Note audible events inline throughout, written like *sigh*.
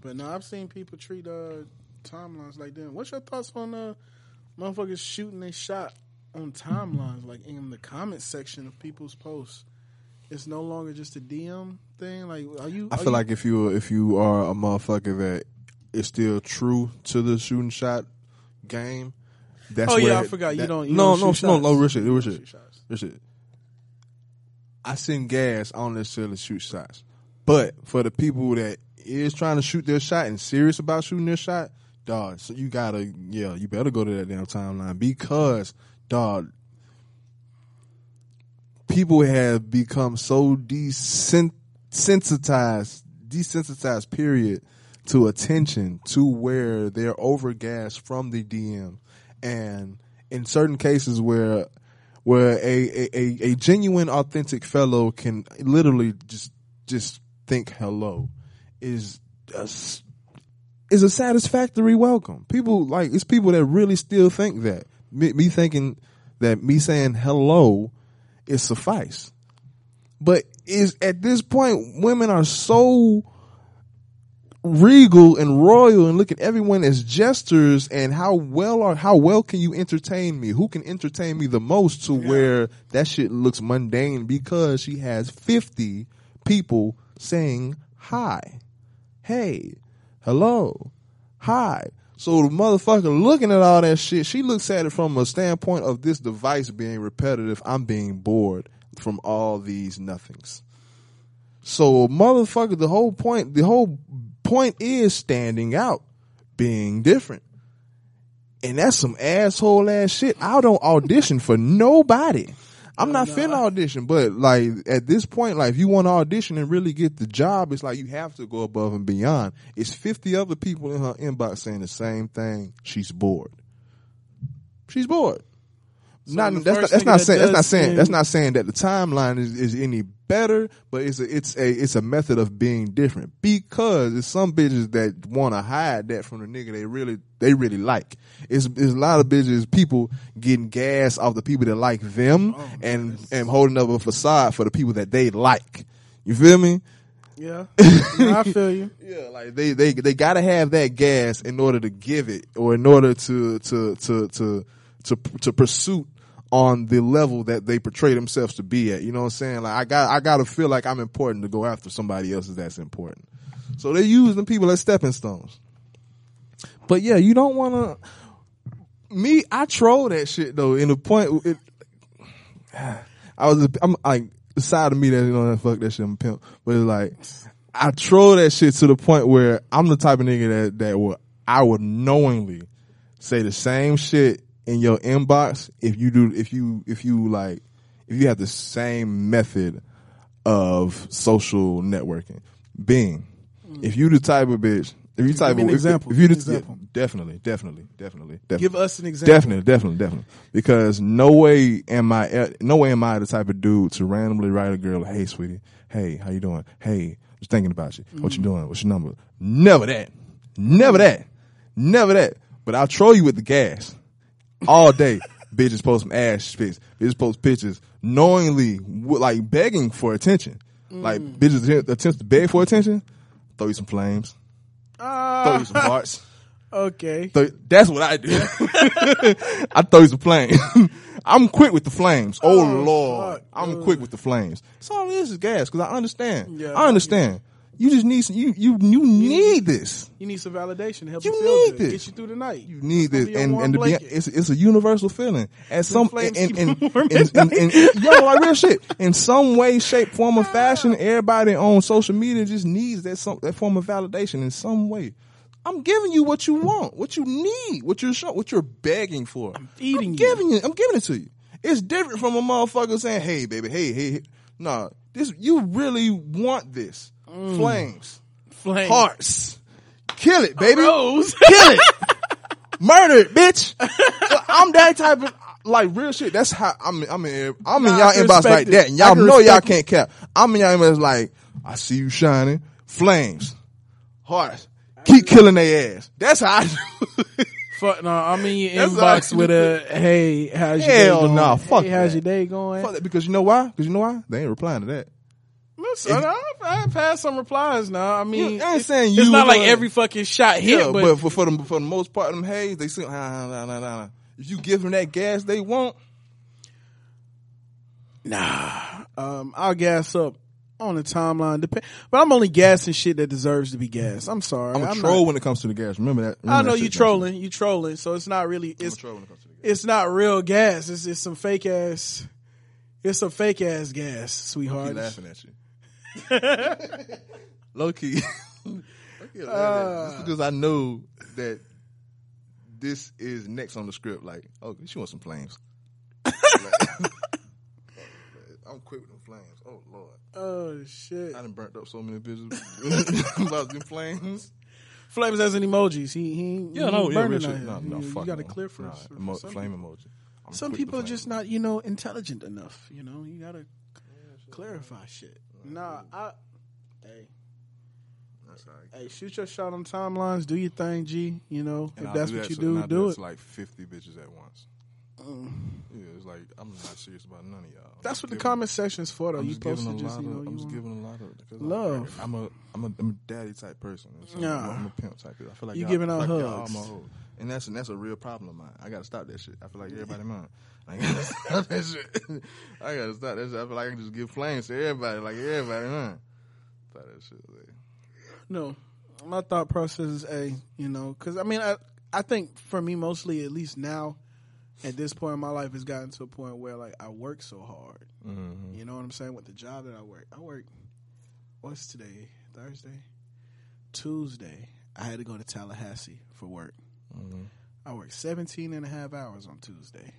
But now I've seen people treat uh, timelines like that. What's your thoughts on uh, motherfuckers shooting a shot on timelines, like in the comment section of people's posts? It's no longer just a DM thing. Like, are you? I are feel you- like if you if you are a motherfucker that is still true to the shooting shot game, that's Oh yeah, I forgot. You don't. You no, don't no, shoot no, shots. no, real shit, You real don't shit, shoot shots. real shit. I send gas. I don't necessarily shoot shots, but for the people that is trying to shoot their shot and serious about shooting their shot, dog. So you gotta, yeah, you better go to that damn timeline because, dog. People have become so desensitized, desensitized, period, to attention to where they're overgassed from the DM, and in certain cases where where a, a, a, a genuine, authentic fellow can literally just just think hello is a, is a satisfactory welcome. People like it's people that really still think that me, me thinking that me saying hello is suffice. But is at this point women are so regal and royal and look at everyone as jesters and how well are how well can you entertain me? Who can entertain me the most to where that shit looks mundane because she has 50 people saying hi. Hey, hello, hi. So the motherfucker looking at all that shit, she looks at it from a standpoint of this device being repetitive. I'm being bored from all these nothings. So motherfucker, the whole point, the whole point is standing out, being different. And that's some asshole ass shit. I don't audition for nobody. I'm not finna audition, but like at this point, like if you want to audition and really get the job, it's like you have to go above and beyond. It's 50 other people in her inbox saying the same thing. She's bored. She's bored. Not that's not, that's not that saying that's not saying that's not saying that the timeline is, is any better, but it's a it's a it's a method of being different because it's some bitches that want to hide that from the nigga they really they really like. It's, it's a lot of bitches people getting gas off the people that like them Oh, and and holding up a facade for the people that they like. You feel me? Yeah, *laughs* No, I feel you. Yeah, like they they they gotta have that gas in order to give it, or in order to to to to to to pursue on the level that they portray themselves to be at. You know what I'm saying? Like I got I gotta feel like I'm important to go after somebody else's that's important. So they use them people as stepping stones. But yeah, you don't want to. Me, I troll that shit though. In the point, it, *sighs* I was I'm like the side of me that you know that fuck that shit I'm pimp, but it's like I troll that shit to the point where I'm the type of nigga that that would I would knowingly say the same shit in your inbox if you do if you if you like if you have the same method of social networking. Being mm. if you the type of bitch if you type of if- example. if you the example. definitely definitely definitely definitely Give us an example. Definitely, definitely, definitely. Because no way am I, eh, no way am I the type of dude to randomly write a girl, "Hey, sweetie, hey, how you doing? Hey, just thinking about you. What you mm. doing? What's your number?" Never that. Never that. Never that. But I'll troll you with the gas all day. bitches post some ass pics. Bitches post pictures knowingly, like begging for attention. Like bitches attempt- to beg for attention. Throw you some flames. Throw you some hearts. *laughs* Okay. Throw- that's what I do. *laughs* I throw you some flames. *laughs* I'm quick with the flames. Oh, Oh, lord, fuck. I'm quick with the flames. That's all it is is gas because I understand. Yeah, I understand. You just need some, you you you need this. You need some validation to help You you, feel need good, this. get you through the night. You need this, and and to be, it's it's a universal feeling. At some and and, and, and, and- and- yo, like real shit. In some way, shape, form, or fashion, everybody on social media just needs that some that form of validation in some way. I'm giving you what you want, what you need, what you're show, what you're begging for. I'm feeding you. giving you. I'm giving it to you. It's different from a motherfucker saying, "Hey, baby, hey, hey, hey." Nah, this you really want this. Mm. Flames, Flame. hearts, kill it, baby Rose. *laughs* kill it, *laughs* murder it, bitch. I'm that type of like real shit. That's how I'm. I'm in. I'm in Nah, y'all inbox like that, and y'all know y'all can't cap. I'm in y'all inbox like I see you shining, flames, hearts. Keep killing their ass. That's how I do. *laughs* Fuck no, I'm in your That's inbox with a hey, how's your Hell day going? nah, fuck hey, how's that. your day going? Fuck that, because you know why? Because you know why? They ain't replying to that. Listen, I've, I've had some replies now. I mean, Yeah, I ain't saying it's you, not like every fucking shot hit, Yeah, but, but, for, for the for the most part, them haze they say, ah, nah, nah, nah, nah. if you give them that gas they want, nah, um, I'll gas up on the timeline. Dep- but I'm only gassing shit that deserves to be gassed. I'm sorry. I'm a not- troll when it comes to the gas. Remember that? I know that you trolling, you trolling. So it's not really. I'm a It's troll when it comes to the gas. it's not real gas. It's it's some fake ass. It's some fake ass gas, He sweetheart. laughing at you. *laughs* Low key. Low key laughing at you. Uh, just because I know that this is next on the script. Like, oh, she wants some flames. Like, *laughs* I'm quick with them flames. Oh Lord, Oh shit! I done burnt up so many bitches *laughs* about them flames. Flames as an emojis. He he. he Yeah, no, yeah, out No, no, you, fuck got to clear for, Nah, for emo- flame emoji. I'm Some people are just not, you know, intelligent enough. You know, you gotta clarify shit. Nah, I. Hey, That's all right. hey, shoot your shot on timelines. Do your thing, G. You know, And if I'll that's do what that you to- do, do it. like 50 bitches at once. Mm. Yeah, it's like I'm not serious about none of y'all. I'm That's what the comment section's for, though. I'm You supposed to just, lot you of. know, I'm just giving a lot of Love. I'm a I'm a I'm a daddy type person. So Nah. I'm a pimp type. I feel like You giving out like hugs. All my hoes. and that's and that's a real problem of mine. I gotta stop that shit. I feel like everybody *laughs* mine. *laughs* I gotta stop that shit. *laughs* I gotta stop that shit. I feel like I can just give flames to everybody, like everybody mine. Stop that shit. Like. No, my thought process is a, you know, because I mean, I I think for me mostly, at least now, at this point in my life, has gotten to a point where like I work so hard. Mm-hmm. You know what I'm saying? With the job that I work, I work. What's today? Thursday, Tuesday. I had to go to Tallahassee for work. Mm-hmm. I worked 17 and a half hours on Tuesday.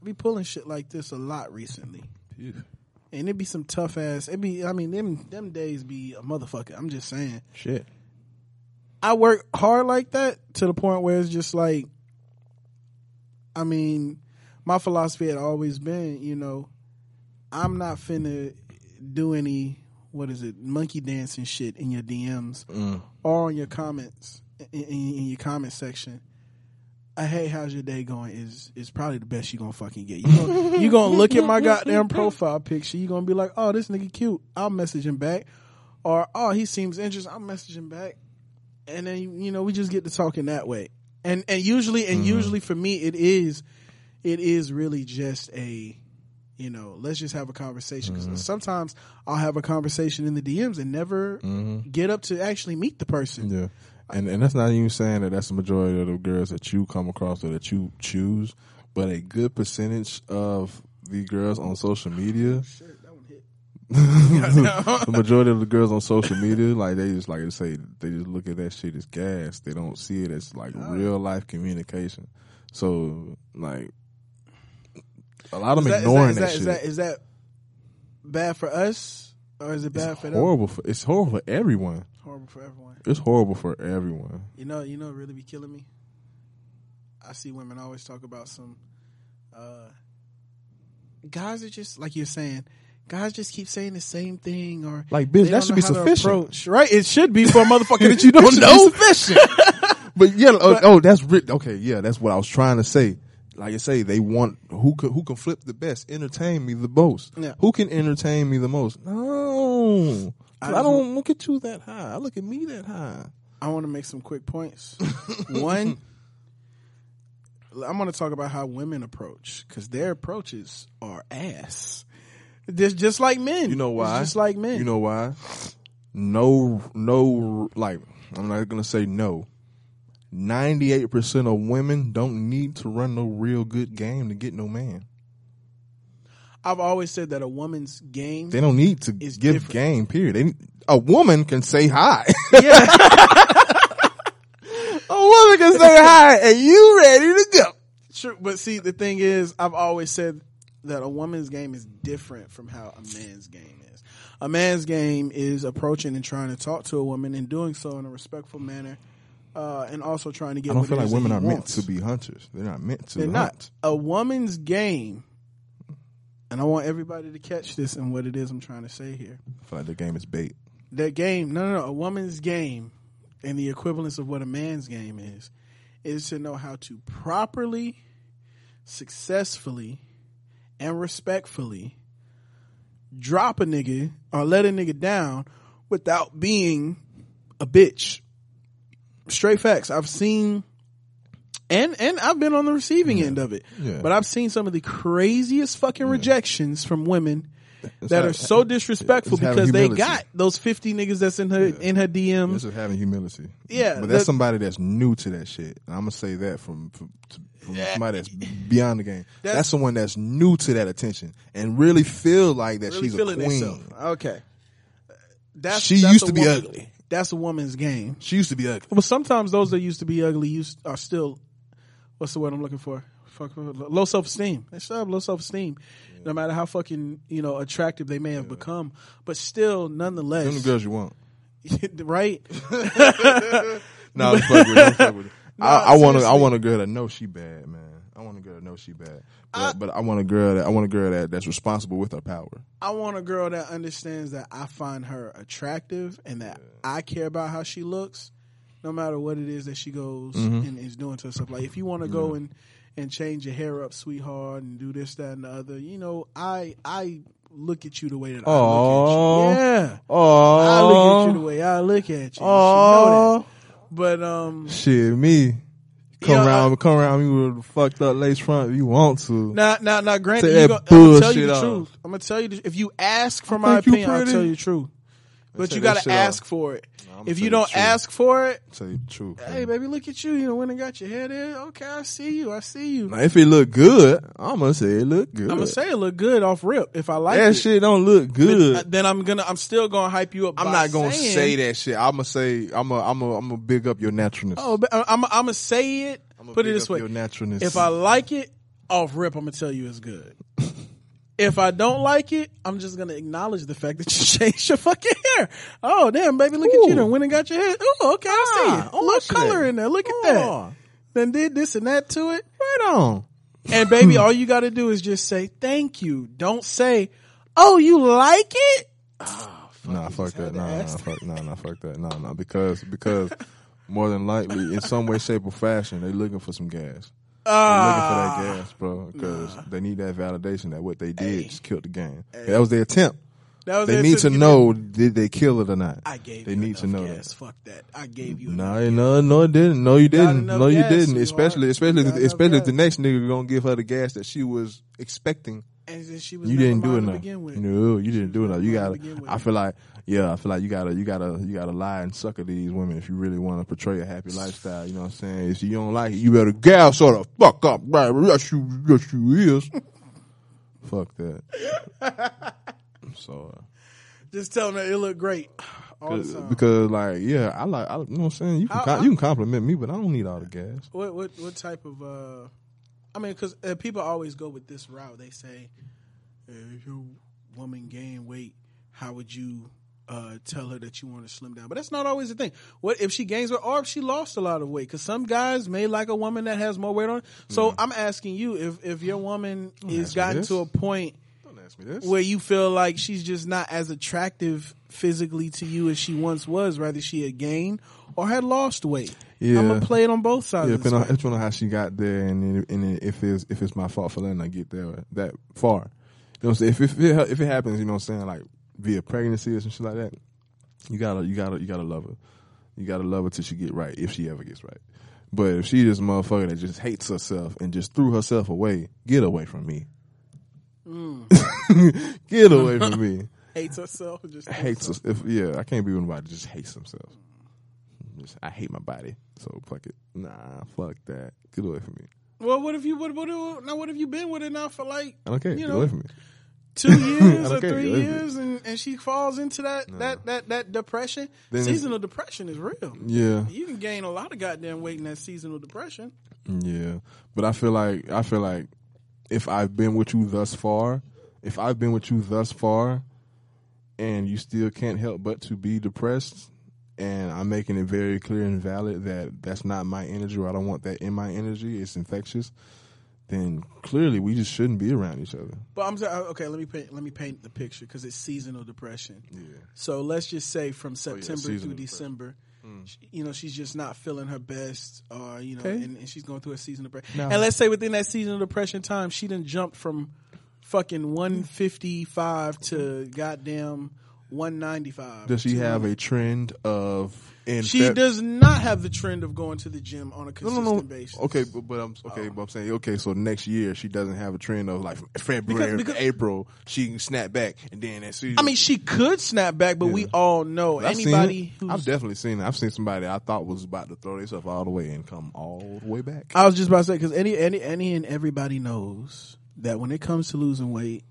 I be pulling shit like this a lot recently. And it be some tough ass. It be, I mean, them them days be a motherfucker. I'm just saying. Shit. I work hard like that to the point where it's just like, I mean, my philosophy had always been, you know, I'm not finna do any, what is it, monkey dancing shit in your DMs Mm. or on your comments, in, in, your comment section. A, hey, how's your day going? Is is probably the best you gonna fucking get. You gonna, you gonna look at my goddamn profile picture. You gonna be like, oh, this nigga cute. I'll message him back, or oh, he seems interesting. I'll message him back, and then you know we just get to talking that way. And and usually and mm-hmm. usually for me it is, it is really just a, you know, let's just have a conversation. Because mm-hmm. sometimes I'll have a conversation in the DMs and never mm-hmm. get up to actually meet the person. Yeah. And and that's not even saying that that's the majority of the girls that you come across or that you choose, but a good percentage of the girls on social media, *laughs* Shit, that one hit. *laughs* the majority of the girls on social media, like they just like to say, they just look at that shit as gas. They don't see it as like real life communication. So like, a lot of Is them that, is ignoring that, that, is shit. that, is that bad for us or is it bad it's for them? horrible. For, it's horrible for everyone. Horrible for everyone. It's horrible for everyone. You know, you know, what really be killing me. I see women always talk about some uh, guys are just like you're saying. Guys just keep saying the same thing, or Like, bitch, that should be sufficient. approach. right? It should be for a motherfucker that *laughs* you don't know. sufficient. *laughs* but yeah, oh, oh, that's ri- okay. Yeah, that's what I was trying to say. Like I say, they want who can who can flip the best, entertain me the most. Yeah. Who can entertain me the most? No, I I, don't look at you that high. I look at me that high. I want to make some quick points. *laughs* One, I'm going to talk about how women approach because their approaches are ass. Just, just like men. You know It's why? just like men. You know why? No, no. Like I'm not gonna say no. Ninety-eight percent of women don't need to run no real good game to get no man. I've always said that a woman's game. They don't need to give different. game. Period. They, a woman can say hi. yeah. *laughs* a woman can say hi, and you ready to go. Sure, but see, the thing is, I've always said that a woman's game is different from how a man's game is. A man's game is approaching and trying to talk to a woman and doing so in a respectful manner, uh, and also trying to get. I don't feel like women are meant to be hunters. They're not meant to. They're hunt. not. A woman's game, and I want everybody to catch this and what it is I'm trying to say here. I feel like the game is bait. That game, no, no, no. A woman's game and the equivalence of what a man's game is, is to know how to properly, successfully, and respectfully drop a nigga or let a nigga down without being a bitch. Straight facts. I've seen and and I've been on the receiving end of it. Yeah. But I've seen some of the craziest fucking rejections from women It's that ha- are so disrespectful because they got those 50 niggas that's in her in her DM. This is having humility. Yeah, but that's that- somebody that's new to that shit. And I'm gonna say that from from, from somebody that's beyond the game. That's- That's, someone that's new to that attention and really feel like that really she's a queen. Okay. That's She that's used to be woman- ugly. That's a woman's game. She used to be ugly. Well, sometimes those that used to be ugly used are still what's the word I'm looking for? Fuck low self esteem. They still have low self esteem. No matter how fucking, you know, attractive they may have become. But still Them nonetheless the girls you want. *laughs* right? *laughs* No, I'm fuck with fuck with *laughs* it. Nah, I, I want to. I seriously. want a girl that knows she bad, man. I want a girl that knows she bad. But, but I want a girl that I want a girl that that's responsible with her power. I want a girl that understands that I find her attractive and that I care about how she looks, no matter what it is that she goes Mm-hmm. and is doing to herself. Like if you want to go and and change your hair up, sweetheart, and do this, that, and the other, you know, I I look at you the way that I look at you. Yeah, Oh, I look at you the way I look at you. You know that. But um, shit, me. Come Yeah, around, come around me with a fucked up lace front if you want to. now now now, granted, you go, I'm gonna tell you the off. truth. I'm gonna tell you the, if you ask for my opinion, I'll tell you the truth. But you gotta ask off. for it. If you don't ask for it, Tell you the truth. hey baby, look at you. You know when I got your hair there. Okay, I see you. I see you. Now, if it look good, I'm gonna say it look good. I'm gonna say it look good off rip if I like it, that it. shit don't look But, good. uh, then I'm gonna I'm still gonna hype you up. I'm not gonna saying- say that shit. I'm gonna say I'm gonna I'm gonna I'm gonna big up your naturalness. Oh, but I'm I'm gonna say it. Put it this way: your naturalness. if I like it off rip, I'm gonna tell you it's good. *laughs* if I don't like it, I'm just gonna acknowledge the fact that you *laughs* changed your fucking hair. Oh damn, baby, look at you. Ooh. Then went and got your hair. Oh, okay, I see Ah, it. A little color in there. Look at Oh. that. Then did this and that to it. right on. And baby, *laughs* all you got to do is just say thank you. Don't say, "Oh, you like it." Nah, fuck that. had to Nah, nah, fuck, nah, nah, fuck that. Nah, nah, because because more than likely, in some way, shape, or fashion, they're looking for some gas. They looking for that Ah, gas, bro, because they need that validation that what they did just killed the game. That was their attempt. that was They need to you know did they kill it or not. I gave They you need to know gas. that. Fuck that. I gave you. No, enough no, no, it didn't. No, you didn't. No, you gas, didn't. sweetheart. Especially, especially, You especially if the next nigga gonna give her the gas that she was expecting. Then she was You didn't do it to enough. begin with. No, you didn't do enough. You gotta. I feel like, yeah, I feel like you gotta, you gotta, you gotta lie and sucker these women if you really want to portray a happy lifestyle. You know what I'm saying? If you don't like it, you better gas her the fuck up, right? Yes, you, yes, you is. fuck that. *laughs* so. Uh, Just telling her it looked great Cause, like yeah, I like I, you know what I'm saying. You can com- you can compliment me, but I don't need all the gas. What what what type of? uh I mean, because uh, people always go with this route. They say, "Eh, if your woman gain weight, how would you uh, tell her that you want to slim down? But that's not always the thing. What if she gains weight or if she lost a lot of weight? Because some guys may like a woman that has more weight on. So I'm asking you if if your woman is Mm. ask gotten to a point Don't ask me this. where you feel like she's just not as attractive physically to you as she once was, rather she had gained or had lost weight. Yeah. I'm gonna play it on both sides. Yeah, of the depending on, depending on how she got there, and and if it's if it's my fault for letting her get there that far. You know what I'm saying? If if it, if it happens, you know what I'm saying, like via pregnancy or some shit like that, you gotta you gotta you gotta love her. You gotta love her till she get right, if she ever gets right. But if she just a motherfucker that just hates herself and just threw herself away, get away from me. Mm. *laughs* get away from me. *laughs* hates herself. Just hates us. If yeah, I can't be with nobody that just hates themselves. Just, I hate my body, so fuck it. Nah, fuck that. Get away from me. Well, what if you what what now? What have you been with it now for like I don't care. You Get know, *laughs* away from me. two years or care. three years, and, and she falls into that that that that depression? Then seasonal depression is real. Yeah, You can gain a lot of goddamn weight in that seasonal depression. yeah. But I feel like I feel like if I've been with you thus far, if I've been with you thus far, and you still can't help but to be depressed, and I'm making it very clear and valid that that's not my energy, or I don't want that in my energy. It's infectious. Then clearly we just shouldn't be around each other. But I'm saying, okay. Let me paint. Let me paint the picture because it's seasonal depression. Yeah. So let's just say from Oh, September seasonal through depression. December, hmm. sh- you know, she's just not feeling her best, or you know, Okay. and, and she's going through a season of depression. And let's say within that season of depression time, she didn't jump from fucking one fifty five to goddamn one ninety five. Does she have a trend of in She Feb- does not have the trend of going to the gym on a No, consistent no, no. basis. Okay, but, but I'm okay. Oh. But I'm saying okay. So next year she doesn't have a trend of like February, Because- because- April. She can snap back, and then as soon I mean, she could snap back, but we all know I've anybody. I've definitely seen it. I've seen somebody I thought was about to throw themselves all the way and come all the way back. I was just about to say because any, any, any, and everybody knows that when it comes to losing weight,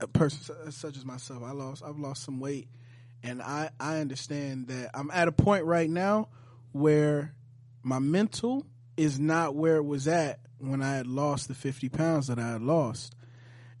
a person such as myself, I lost, I've lost some weight, and I, I understand that I'm at a point right now where my mental is not where it was at when I had lost the 50 pounds that I had lost.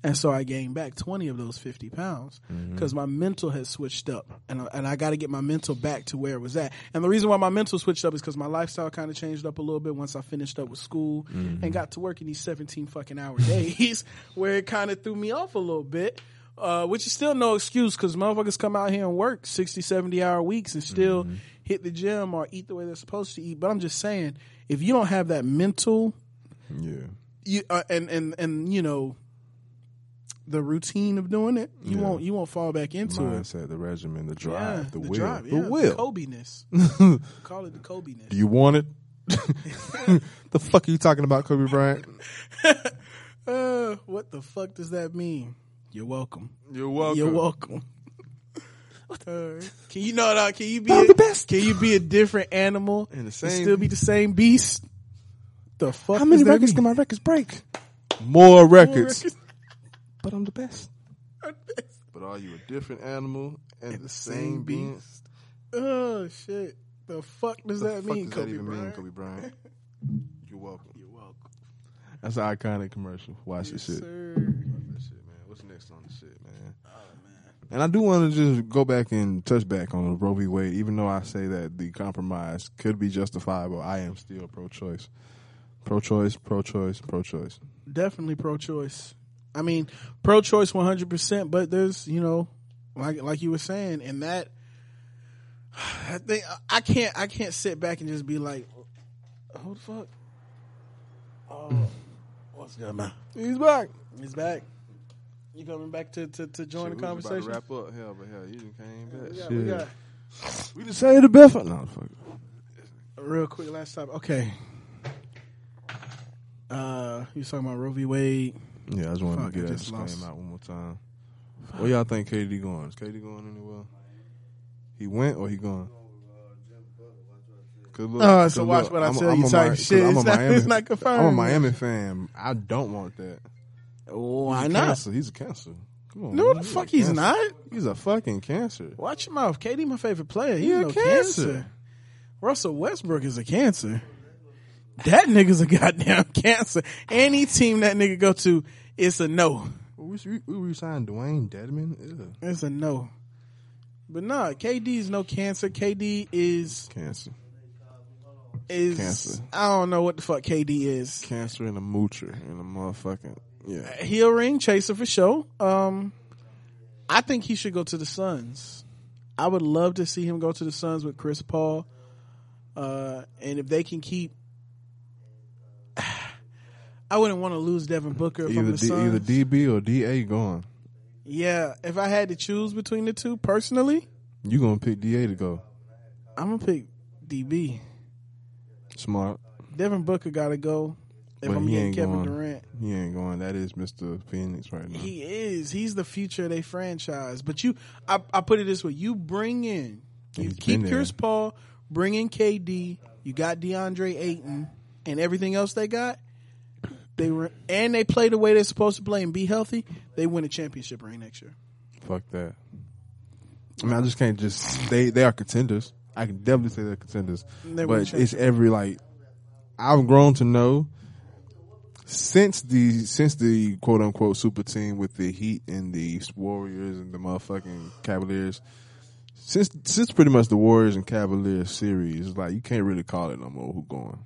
And so I gained back 20 of those 50 pounds because my mental has switched up and, I- and I got to get my mental back to where it was at. And the reason why my mental switched up is because my lifestyle kind of changed up a little bit once I finished up with school and got to work in these 17 fucking hour days *laughs* where it kind of threw me off a little bit. Uh, which is still no excuse because motherfuckers come out here and work 60, 70 hour weeks and still hit the gym or eat the way they're supposed to eat. But I'm just saying, if you don't have that mental Yeah, you uh, and and and you know the routine of doing it, you Yeah. won't you won't fall back into it. mindset, the regimen, the drive, Yeah, the, will, drive, the will. Kobe-ness. *laughs* Call it the Kobe-ness. Do you want it? *laughs* the fuck are you talking about, Kobe Bryant? *laughs* Uh, what the fuck does that mean? You're welcome. You're welcome. You're welcome. Uh, can you know that? Can you be a, the best. Can you be a different animal the and same- still be the same beast? The fuck? How many records mean? can my records break? More records. records. But I'm the best. But are you a different animal and, the same beast? Oh shit! The fuck does The that fuck mean, does Kobe that even mean, Kobe Bryant? *laughs* You're welcome. You're welcome. That's an iconic commercial. Watch Yes, this shit. sir. Watch that shit, man. What's next on the shit, man? Oh, and I do want to just go back and touch back on Roe v. Wade, even though I say that the compromise could be justifiable. I am still pro-choice, pro-choice, pro-choice, pro-choice. Definitely pro-choice. I mean, pro-choice 100%, but there's, you know, like like you were saying, and that *sighs* I think I can't I can't sit back and just be like, "Who the fuck?" Oh, *clears throat* what's going on? He's back. He's back. You coming back to to, to join Shit, the we about to conversation? wrap up. Hell, but hell, you done came back. We Shit. we got We just say the best. No, fuck. it. real quick last time. Okay. Uh, you talking about Roe v. Wade. Yeah, I just wanted Fuck, to I get that just lost. disclaimer out one more time. Where y'all think KD going? Is KD going anywhere? He went or he gone? 'Cause look- Uh, so 'cause watch look, what I I'm tell I'm you a type Mi- shit. 'cause I'm It's not- Miami- it's not confirmed. I'm a *laughs* Miami fan. I don't want that. Why He's a not? Cancer. He's a cancer. Come on. No, man. the a fuck he's cancer. not. He's a fucking cancer. Watch your mouth. KD, my favorite player. He's He a no cancer. cancer. Russell Westbrook is a cancer. That nigga's a goddamn cancer. Any team that nigga go to, it's a no. We we, we re-signed Dewayne Dedmon. Ew. It's a no. But nah, KD is no cancer. KD is Cancer. is Cancer. I don't know what the fuck KD is. Cancer and a moocher and a motherfucking yeah. Heel ring chaser for sure. Um, I think he should go to the Suns. I would love to see him go to the Suns with Chris Paul. Uh, and if they can keep, I wouldn't want to lose Devin Booker from Either the D, Suns. either DB or DA gone. yeah, if I had to choose between the two, personally, You gonna pick DA to go? I'm gonna pick DB. Smart. Devin Booker got to go. If But I'm he getting ain't Kevin going. Durant, He ain't going. That is Mr. Phoenix right now. he is. He's the future of their franchise. But you, I, I put it this way: you bring in, you He's keep Chris. Paul, bring in KD. You got DeAndre Ayton, and everything else they got. They were, and they play the way they're supposed to play and be healthy. They win a championship ring next year. Fuck that. I mean, I just can't just they they are contenders. I can definitely say they're contenders, They but it's every like I've grown to know since the since the quote unquote super team with the Heat and the Warriors and the motherfucking Cavaliers. Since since pretty much the Warriors and Cavaliers series, like you can't really call it no more. Who going?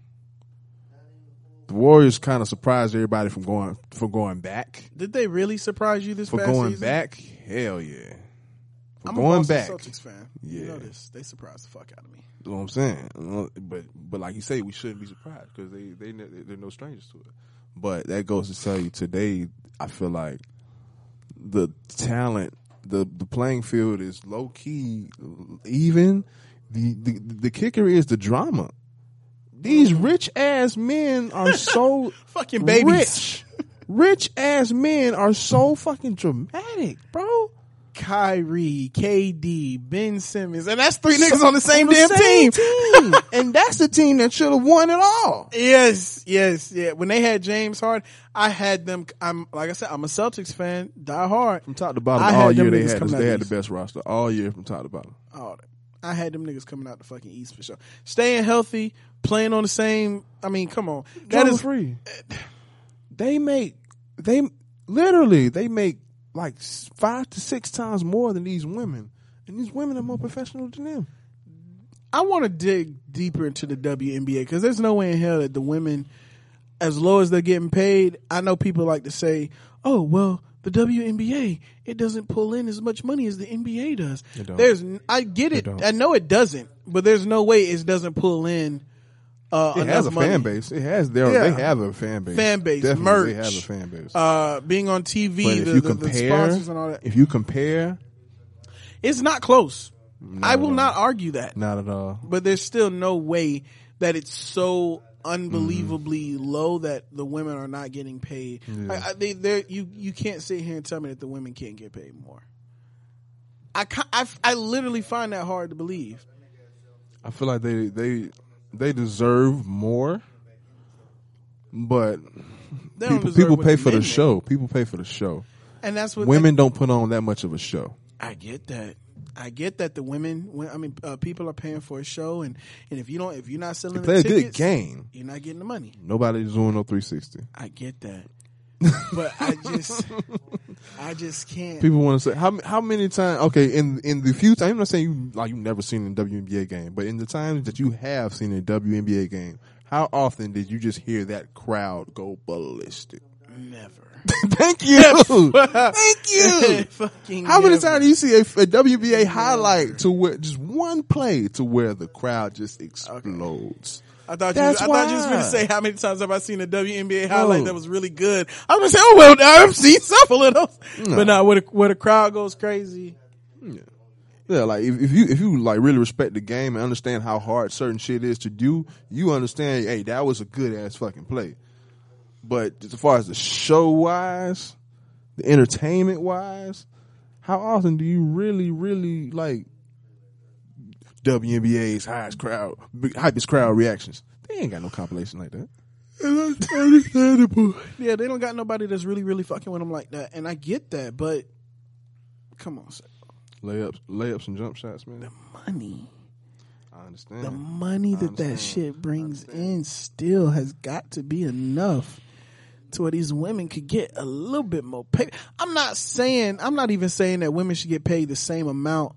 The Warriors kind of surprised everybody from going for going back. Did they really surprise you this For past going season? back, hell yeah. For I'm going a Boston back, Celtics fan. You Yeah. know this. They surprised the fuck out of me. You know what I'm saying? Uh, But but like you say, we shouldn't be surprised because they they they're no strangers to it. But that goes to tell you today, I feel like the talent, the the playing field is low key even. The the, the kicker is the drama. These rich ass men are so *laughs* Fucking babies. Rich, rich ass men are so fucking dramatic, bro. Kyrie, KD, Ben Simmons, and that's three niggas on the same On the damn same team. team. *laughs* and that's the team that should have won it all. Yes, yes, yeah. When they had James Harden, I had them. I'm like I said, I'm a Celtics fan, die hard. From top to bottom, I all had them year they had they had the best roster all year from top to bottom. All that. I had them niggas coming out the fucking East for sure. Staying healthy, playing on the same. I mean, come on, that Drama is free. *sighs* They make they literally they make like five to six times more than these women, and these women are more professional than them. I want to dig deeper into the WNBA because there's no way in hell that the women, as low as they're getting paid, I know people like to say, "Oh, well, the WNBA it doesn't pull in as much money as the NBA does." There's, I get it. I know it doesn't, but there's no way it doesn't pull in. Uh, It has a money. fan base. It has their Yeah. they have a fan base. Fan base, Definitely, they merch. have a fan base. Uh, being on TV, but if the, you the- the compare, sponsors and all that, if you compare, it's not close. I will not argue that. not at all. but there's still no way that it's so Mm. unbelievably low that the women are not getting paid. Yeah. I, I, they, you you can't sit here and tell me that the women can't get paid more. I, I, I literally find that hard to believe. I feel like they they they deserve more, but They don't people people pay for the show. People pay for the show. and that's what Women don't put on that much of a show. I get that. I get that the women. when- I mean, uh, people are paying for a show, and, and if you don't, if you're not selling They the play a good game. you're not getting the money. Nobody's doing no 360. I get that, *laughs* but I just, I just can't. People want to say how how many times? Okay, in in the few times, I'm not saying you like you've never seen a WNBA game, but in the times that you have seen a WNBA game, how often did you just hear that crowd go ballistic? *laughs* Never. Thank you, *laughs* thank you. Fucking How many times do you see a, a WNBA highlight to where just one play to where the crowd just explodes? I thought That's you. I thought you was going to say how many times have I seen a WNBA highlight that was really good. I was going to say, oh well, I've seen several of those, No. but not where the, where the crowd goes crazy. Yeah, like if, if you if you like really respect the game and understand how hard certain shit is to do, you understand. Hey, that was a good ass fucking play. But as far as the show wise, the entertainment wise, how often do you really really like WNBA's highest crowd, big- hypest crowd reactions? They ain't got no compilation like that. Understandable. Yeah, they don't got nobody that's really, really fucking with them like that, and I get that, but come on, sir. Layups, layups and jump shots, man. The money. I understand. The money that that shit brings in still has got to be enough to where these women could get a little bit more pay. I'm not saying, I'm not even saying that women should get paid the same amount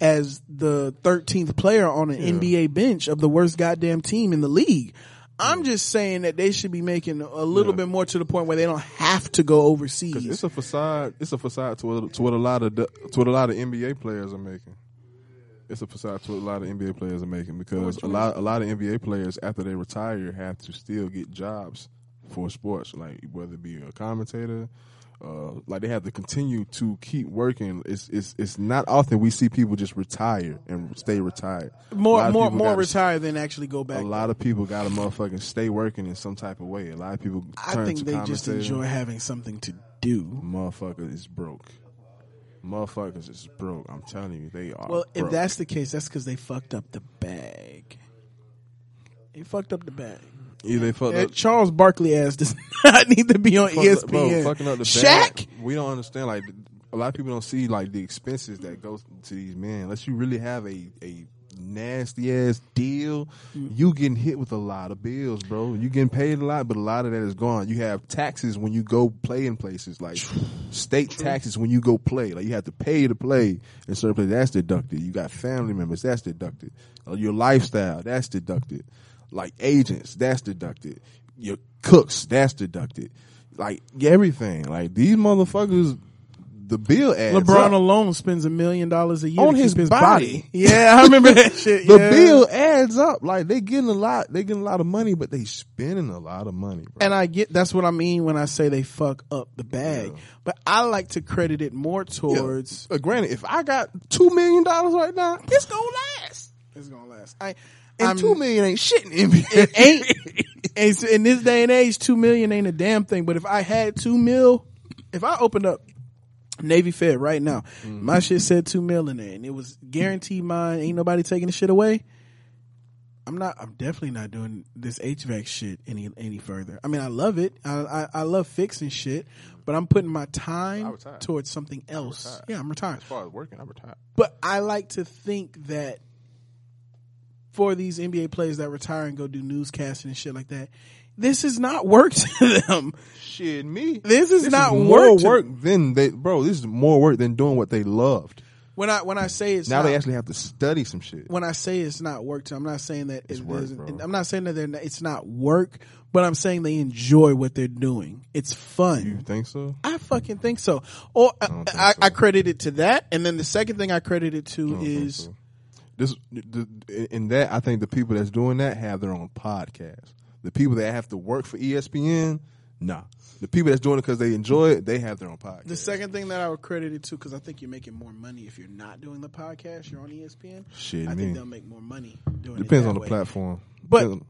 as the 13th player on an NBA bench of the worst goddamn team in the league. I'm just saying that they should be making a little Yeah. bit more to the point where they don't have to go overseas. It's a facade. It's a facade to what, to what a lot of the- to what a lot of NBA players are making. It's a facade to what a lot of NBA players are making because a lot a lot of NBA players after they retire have to still get jobs for sports, like whether it be a commentator, uh, like they have to continue to keep working. It's it's it's not often we see people just retire and stay retired. More more more gotta- retire than actually go back. A lot of people got to motherfucking stay working in some type of way. A lot of people I think they just enjoy having something to do. Motherfucker is broke. Motherfuckers is broke. I'm telling you, they are. Well, if that's the case, that's because they fucked up the bag. They fucked up the bag. Either they fucked Uh, up, Charles Barkley ass does *laughs* not need to be on up- ESPN. bro, fucking up the Shaq. bag. We don't understand. Like a lot of people don't see like the expenses that goes to these men. Unless you really have a a nasty ass deal, Mm. you getting hit with a lot of bills, bro. You getting paid a lot, but a lot of that is gone. You have taxes when you go play in places like *sighs* state taxes when you go play. Like you have to pay to play in certain places. That's deducted. You got family members. That's deducted. Uh, your lifestyle. That's deducted. Like agents. That's deducted. Your cooks. That's deducted. Like everything. Like these motherfuckers the bill adds LeBron up. alone spends a million dollars a year On his his body. body. Yeah, I remember that *laughs* shit. The yeah. bill adds up. Like they getting a lot. They getting a lot of money, but they spending a lot of money. Bro. And I get that's what I mean when I say they fuck up the bag. But I like to credit it more towards Uh, granted, if I got two million dollars right now, it's gonna last. it's gonna last. I And I'm- two million ain't shit in NBA. it ain't *laughs* and in this day and age, two million ain't a damn thing. But if I had two mil, if I opened up Navy Fed right now, mm-hmm. my shit said two mil in there, and it was guaranteed mine. Ain't nobody taking the shit away. I'm not. I'm definitely not doing this HVAC shit any any further. I mean, I love it. I I, I love fixing shit, but I'm putting my time towards something else. retired. Yeah, I'm retired. As far as working, I'm retired. But I like to think that for these NBA players that retire and go do newscasting and shit like that, this is not work to *laughs* them. Shit, me. This is not more work to- work than they, bro. This is more work than doing what they loved. When I when I say it's now not, they actually have to study some shit. when I say it's not work to, I'm not saying that It's it work, bro. I'm not saying that they're not, it's not work, but I'm saying they enjoy what they're doing. It's fun. You think so? I fucking think so. Or I, don't think so. I credit it to that, and then the second thing I credit it to I is so. This. The, in that, I think the people that's doing that have their own podcast. The people that have to work for ESPN, nah. The people that's doing it because they enjoy it, they have their own podcast. The second thing that I would credit it to, because I think you're making more money if you're not doing the podcast, you're on ESPN. Shit, I me. think they'll make more money doing Depends on the way. platform, But-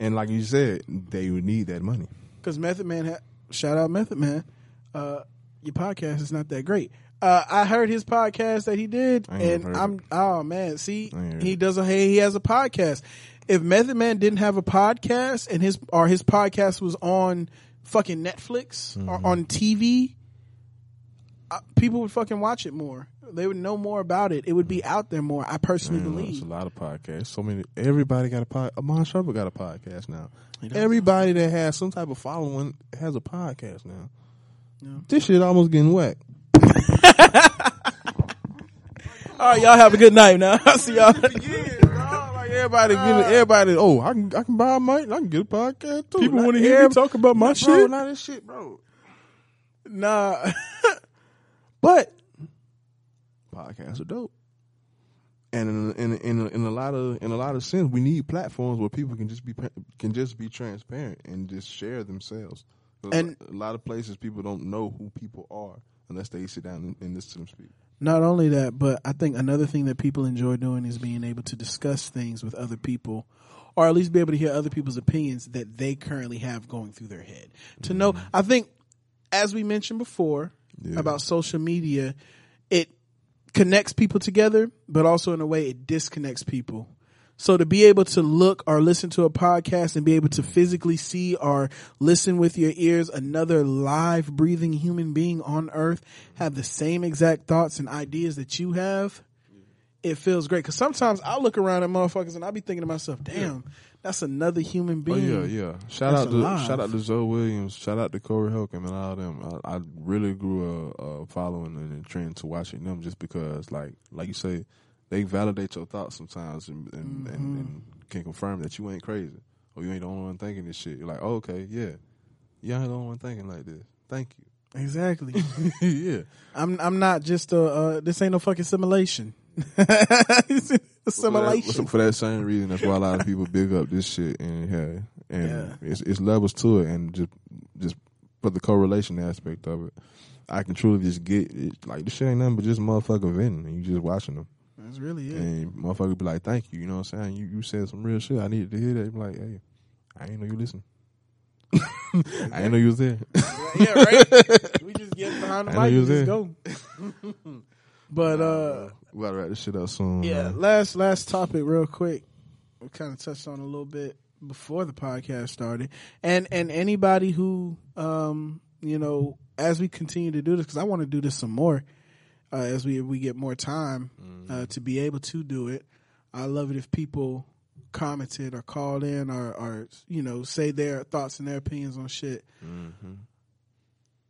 and like you said, they would need that money. Because Method Man, ha- shout out Method Man, uh, your podcast is not that great. Uh, I heard his podcast that he did, and I'm it. oh man, see, I ain't heard he does a hey, he has a podcast. If Method Man didn't have a podcast and his or his podcast was on fucking Netflix Mm-hmm. or on TV, uh, people would fucking watch it more. They would know more about it. It would be out there more. I personally Man, believe. There's a lot of podcasts. So many. Everybody got a pod. Amon Sharper got a podcast now. He does. Everybody that has some type of following has a podcast now. Yeah. This shit almost getting whacked. *laughs* *laughs* All right, y'all have a good night. Now, *laughs* I'll see y'all. Yeah, dog, like everybody getting everybody. Oh, I can I can buy a mic. I can get a podcast too. People wanna hear me every- talk about my bro, shit? Not this shit, bro. Nah, *laughs* But podcasts are dope. And in in in, in a lot of in a lot of sense, we need platforms where people can just be can just be transparent and just share themselves. And- a lot of places, people don't know who people are unless they sit down and, and listen to them speak. not only that, but I think another thing that people enjoy doing is being able to discuss things with other people, or at least be able to hear other people's opinions that they currently have going through their head. To know, mm-hmm. I think, as we mentioned before Yeah. about social media, it connects people together, but also in a way it disconnects people. So to be able to look or listen to a podcast and be able to physically see or listen with your ears another live breathing human being on earth have the same exact thoughts and ideas that you have, it feels great. Cause sometimes I look around at motherfuckers and I be thinking to myself, damn, that's another human Oh being. yeah, yeah. Shout out to alive. shout out to Zo Williams. Shout out to Corey Holcomb and all them. I, I really grew a, a following and a trend to watching them just because, like like you say, they validate your thoughts sometimes and and, and, and can confirm that you ain't crazy or you ain't the only one thinking this shit. You're like, oh, okay, yeah, you ain't the only one thinking like this. Thank you. Exactly. *laughs* yeah, I'm I'm not just a uh, this ain't no fucking simulation. It's *laughs* a For that, simulation. for that same reason, that's why a lot of people big up this shit and yeah, and Yeah. it's, it's levels to it, and just just for the correlation aspect of it, I can truly just get it, like this shit ain't nothing but just motherfucker venting, and you just watching them, That's really it. and motherfucker be like, "Thank you," you know what I'm saying? You you said some real shit. I needed to hear that. Be like, hey, I ain't know you listen. *laughs* I ain't know you was there. yeah, right. *laughs* we just get behind the mic and just there. go. *laughs* but uh, we gotta wrap this shit up soon. yeah, man. last last topic, real quick. We kind of touched on a little bit before the podcast started, and and anybody who um you know as we continue to do this because I want to do this some more uh, as we we get more time uh, to be able to do it. I love it if people commented or called in or or you know say their thoughts and their opinions on shit.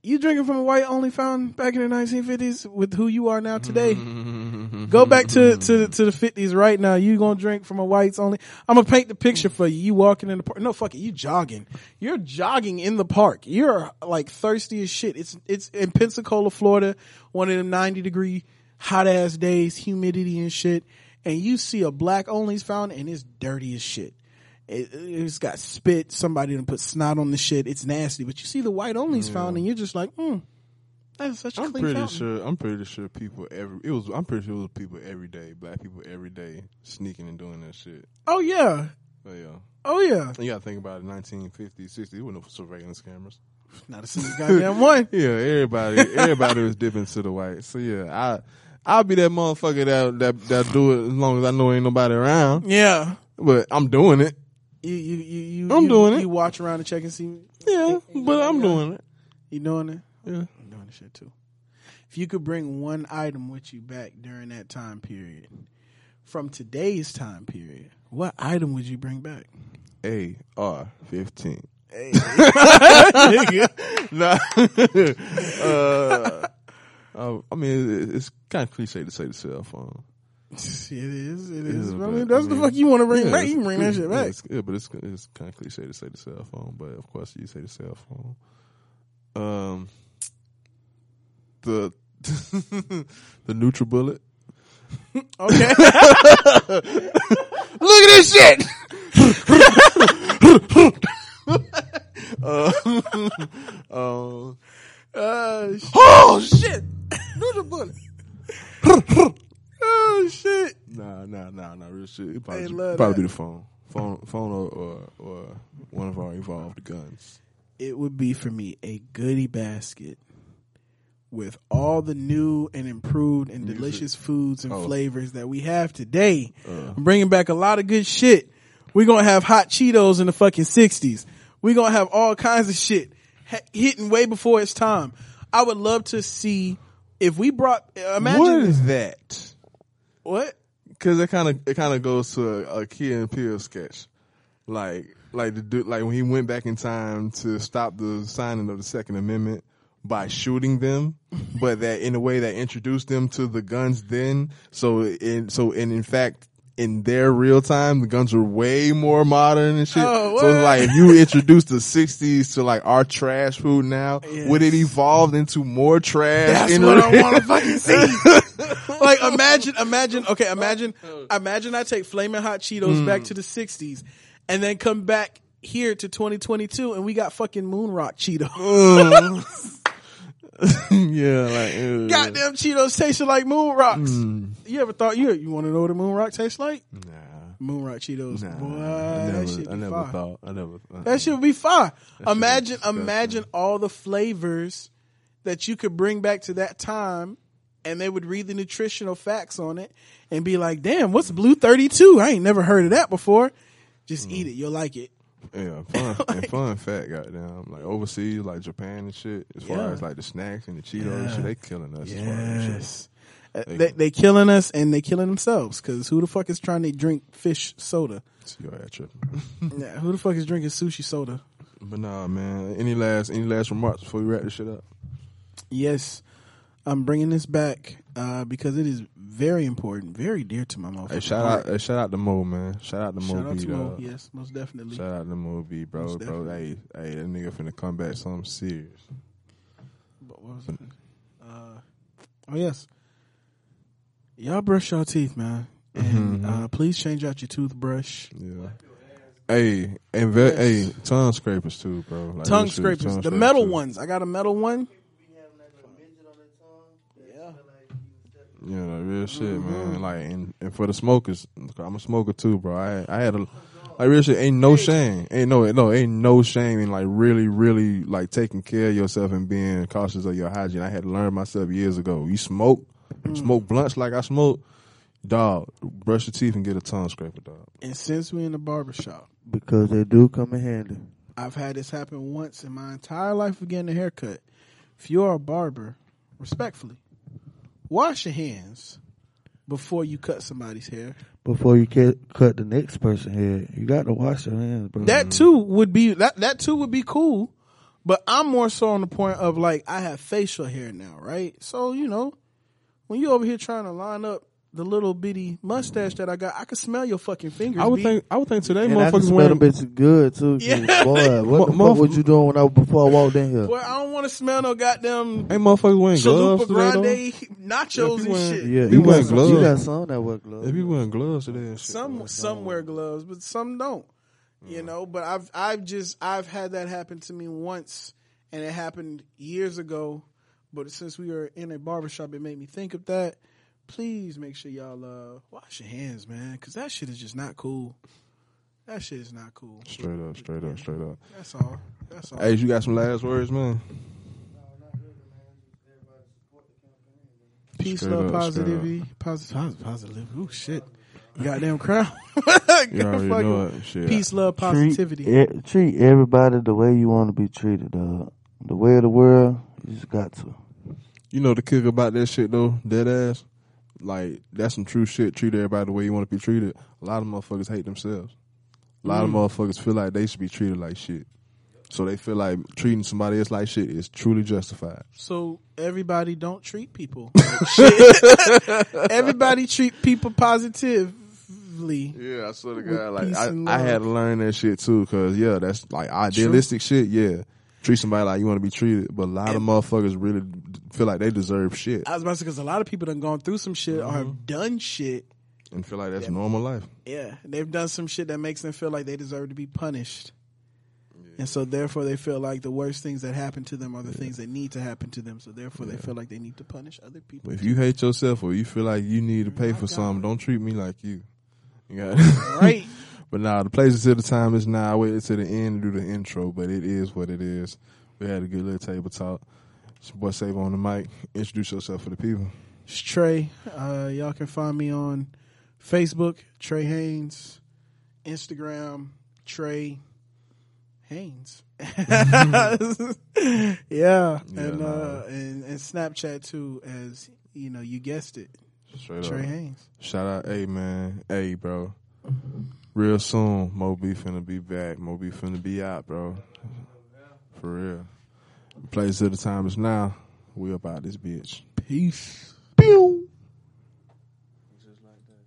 You drinking from a white only fountain back in the 1950s with who you are now today. *laughs* Go back to to the, to the 50s right now. You gonna drink from a whites only? I'm gonna paint the picture for you. You walking in the park? No, fuck it. You jogging. You're jogging in the park. You're like thirsty as shit. It's it's in Pensacola, Florida, one of them 90 degree hot ass days, humidity and shit. And you see a black only's fountain and it's dirty as shit. It, it's got spit. Somebody done put snot on the shit. It's nasty. But you see the white only's fountain and you're just like, hmm, that's such a I'm clean pretty fountain. sure. I'm pretty sure people every it was. I'm pretty sure it was people every day, black people every day, sneaking and doing that shit. Oh yeah. But yeah, Oh yeah. you gotta think about it. 1950s, 60s. There were no surveillance cameras. *laughs* Not a single goddamn *laughs* one. Yeah, everybody, everybody was dipping to the white. So yeah, I, I'll be that motherfucker that that that do it as long as I know ain't nobody around. Yeah. But I'm doing it. You you you you I'm you, doing it. You watch around and check and see. Yeah, but I'm doing it. You doing it? Yeah. I'm doing the shit too. If you could bring one item with you back during that time period, from today's time period, what item would you bring back? A R fifteen. Hey. *laughs* *laughs* Nah. *laughs* uh, uh, I mean, it- it's kind of cliche to say the cell phone. *laughs* it is. It Yeah. I but, mean, that's I the fuck you want to bring Yeah, back. You can bring that shit back. it's- Yeah, but it's it's kind of cliche to say the cell phone. But of course, you say the cell phone. Um, the *laughs* the NutriBullet. Okay. *laughs* Look at this shit. uh, uh, Uh, sh- oh shit! NutriBullet. Nah, nah, nah. Real shit. It probably, They probably be the phone, phone, phone, or, or or one of our evolved guns. It would be for me a goodie basket with all the new and improved and Music. delicious foods and Oh. flavors that we have today. Uh. I'm bringing back a lot of good shit. We're gonna have hot Cheetos in the fucking sixties. We're gonna have all kinds of shit ha- hitting way before its time. I would love to see if we brought. Imagine what is that? what? Because it kind of it kind of goes to a, a Key and Peele sketch, like like the dude like when he went back in time to stop the signing of the Second Amendment by shooting them, but that in a way that introduced them to the guns. Then so in so and in fact. In their real time, the guns were way more modern and shit. Oh, so it's like if you introduce the '60s to like our trash food now, would it evolve into more trash? That's in what the- I want to fucking see. *laughs* like imagine, imagine, okay, imagine, imagine I take flaming hot Cheetos back hmm. to the '60s, and then come back here to 2022, and we got fucking moon rock Cheetos. *laughs* *laughs* yeah, like uh, Goddamn Cheetos tasting like moon rocks. You ever thought you you want to know what a moon rock tastes like? Nah. Moon rock Cheetos, Nah, boy, I never, I never fire. thought. I never. Uh, That shit would be fire. Imagine, imagine all the flavors that you could bring back to that time, and they would read the nutritional facts on it and be like, "Damn, what's Blue Thirty Two? I ain't never heard of that before." Just eat it, you'll like it. Yeah, *laughs* fun and fun fact. Goddamn, like overseas, like Japan and shit. As far Yeah. as like the snacks and the Cheetos and shit, they killing us. As far as shit. Yes, Uh, they they killing us and they killing themselves because who the fuck is trying to drink fish soda? Your ass tripping. *laughs* Yeah, who the fuck is drinking sushi soda? But nah, man. Any last any last remarks before we wrap this shit up? Yes, I'm bringing this back uh, because it is very important, very dear to my motherfucking Hey, shout heart. out, hey, shout out to Mo, man. Shout out to Mo Shout out to Mo. Yes, most definitely. Shout out to Mo B, bro, Most bro. Hey, hey, that nigga finna come back something serious. But what was it? Uh, oh yes, y'all brush your teeth, man, and Mm-hmm. uh, please change out your toothbrush. Yeah. Hey, and ve- hey, tongue scrapers too, bro. Like, tongue scrapers, tongue the scrapers, metal too. ones. I got a metal one. Yeah, like real shit, Mm-hmm. man. Like, and, and for the smokers, I'm a smoker too, bro. I I had a like real shit. Ain't no shame. Ain't no no. Ain't no shame in like really really like taking care of yourself and being cautious of your hygiene. I had to learn myself years ago. You smoke, Mm. smoke blunts like I smoke. Dog, brush your teeth and get a tongue scraper, dog. And since we in the barber shop, Because they do come in handy. I've had this happen once in my entire life of getting a haircut. If you're a barber, respectfully, wash your hands before you cut somebody's hair. Before you cut the next person's hair, you got to wash your hands, bro. That too would be that that too would be cool. But I'm more so on the point of like I have facial hair now, right? So you know, when you over here trying to line up the little bitty mustache that I got, I can smell your fucking fingers. I would B. think. I would think today And I motherfuckers smell wearing. them bitches good too. Yeah. Boy, what *laughs* the Mo- fuck was you doing when I before I walked in here? Well, I don't want to smell no goddamn Ain't motherfuckers wearing gloves chalupa today though? grande nachos people and wearing- shit. Yeah, You you wearing got, some, gloves? you got some that wear gloves. They be wearing gloves today and shit. Some some wear gloves, but some don't. You mm. know, but I've I've just I've had that happen to me once, and it happened years ago. But since we were in a barbershop, it made me think of that. Please make sure y'all uh, wash your hands, man, because that shit is just not cool. That shit is not cool. Straight up, straight up, straight up. That's all. That's all. Hey, you got some last words, man? Peace, straight love, up, positivity, positive, positive. Ooh, shit. Goddamn crowd. *laughs* You already know it. Peace, love, treat, positivity. e- treat everybody the way you want to be treated, dog. The way of the world, you just got to. You know the kick about that shit though, dead ass. Like that's some true shit. Treat everybody the way you want to be treated. A lot of motherfuckers hate themselves. A lot of mm-hmm. motherfuckers feel like they should be treated like shit. So they feel like treating somebody else like shit is truly justified. So everybody don't treat people *laughs* like shit. *laughs* everybody treat people positively. Yeah, I swear to God, like I, I had to learn that shit too, cause yeah, that's like idealistic shit. Yeah, treat somebody like you want to be treated, but a lot of motherfuckers really feel like they deserve shit I was about to say because a lot of people done gone through some shit or have mm-hmm. done shit. and feel like that's normal life. Yeah, they've done some shit that makes them feel like they deserve to be punished. And so therefore they feel like the worst things that happen to them are the things that need to happen to them. So therefore they feel like they need to punish other people. But if you hate yourself or you feel like you need to pay for something, don't treat me like you. You got it. Right. *laughs* But now the place until the time is now. I waited to the end to do the intro, but it is what it is. We had a good little table talk. It's your boy Save on the mic. Introduce yourself for the people. It's Trey. Uh, y'all can find me on Facebook, Trey Haynes, Instagram, Trey Haynes. *laughs* yeah, and nah. uh, and and Snapchat too, as you know, you guessed it, Straight Trey up. Haynes. Shout out, hey man, hey bro. Real soon, Moby finna be back. Moby finna be out, bro. For real. Place of the time is now. We about this bitch. Peace. Pew.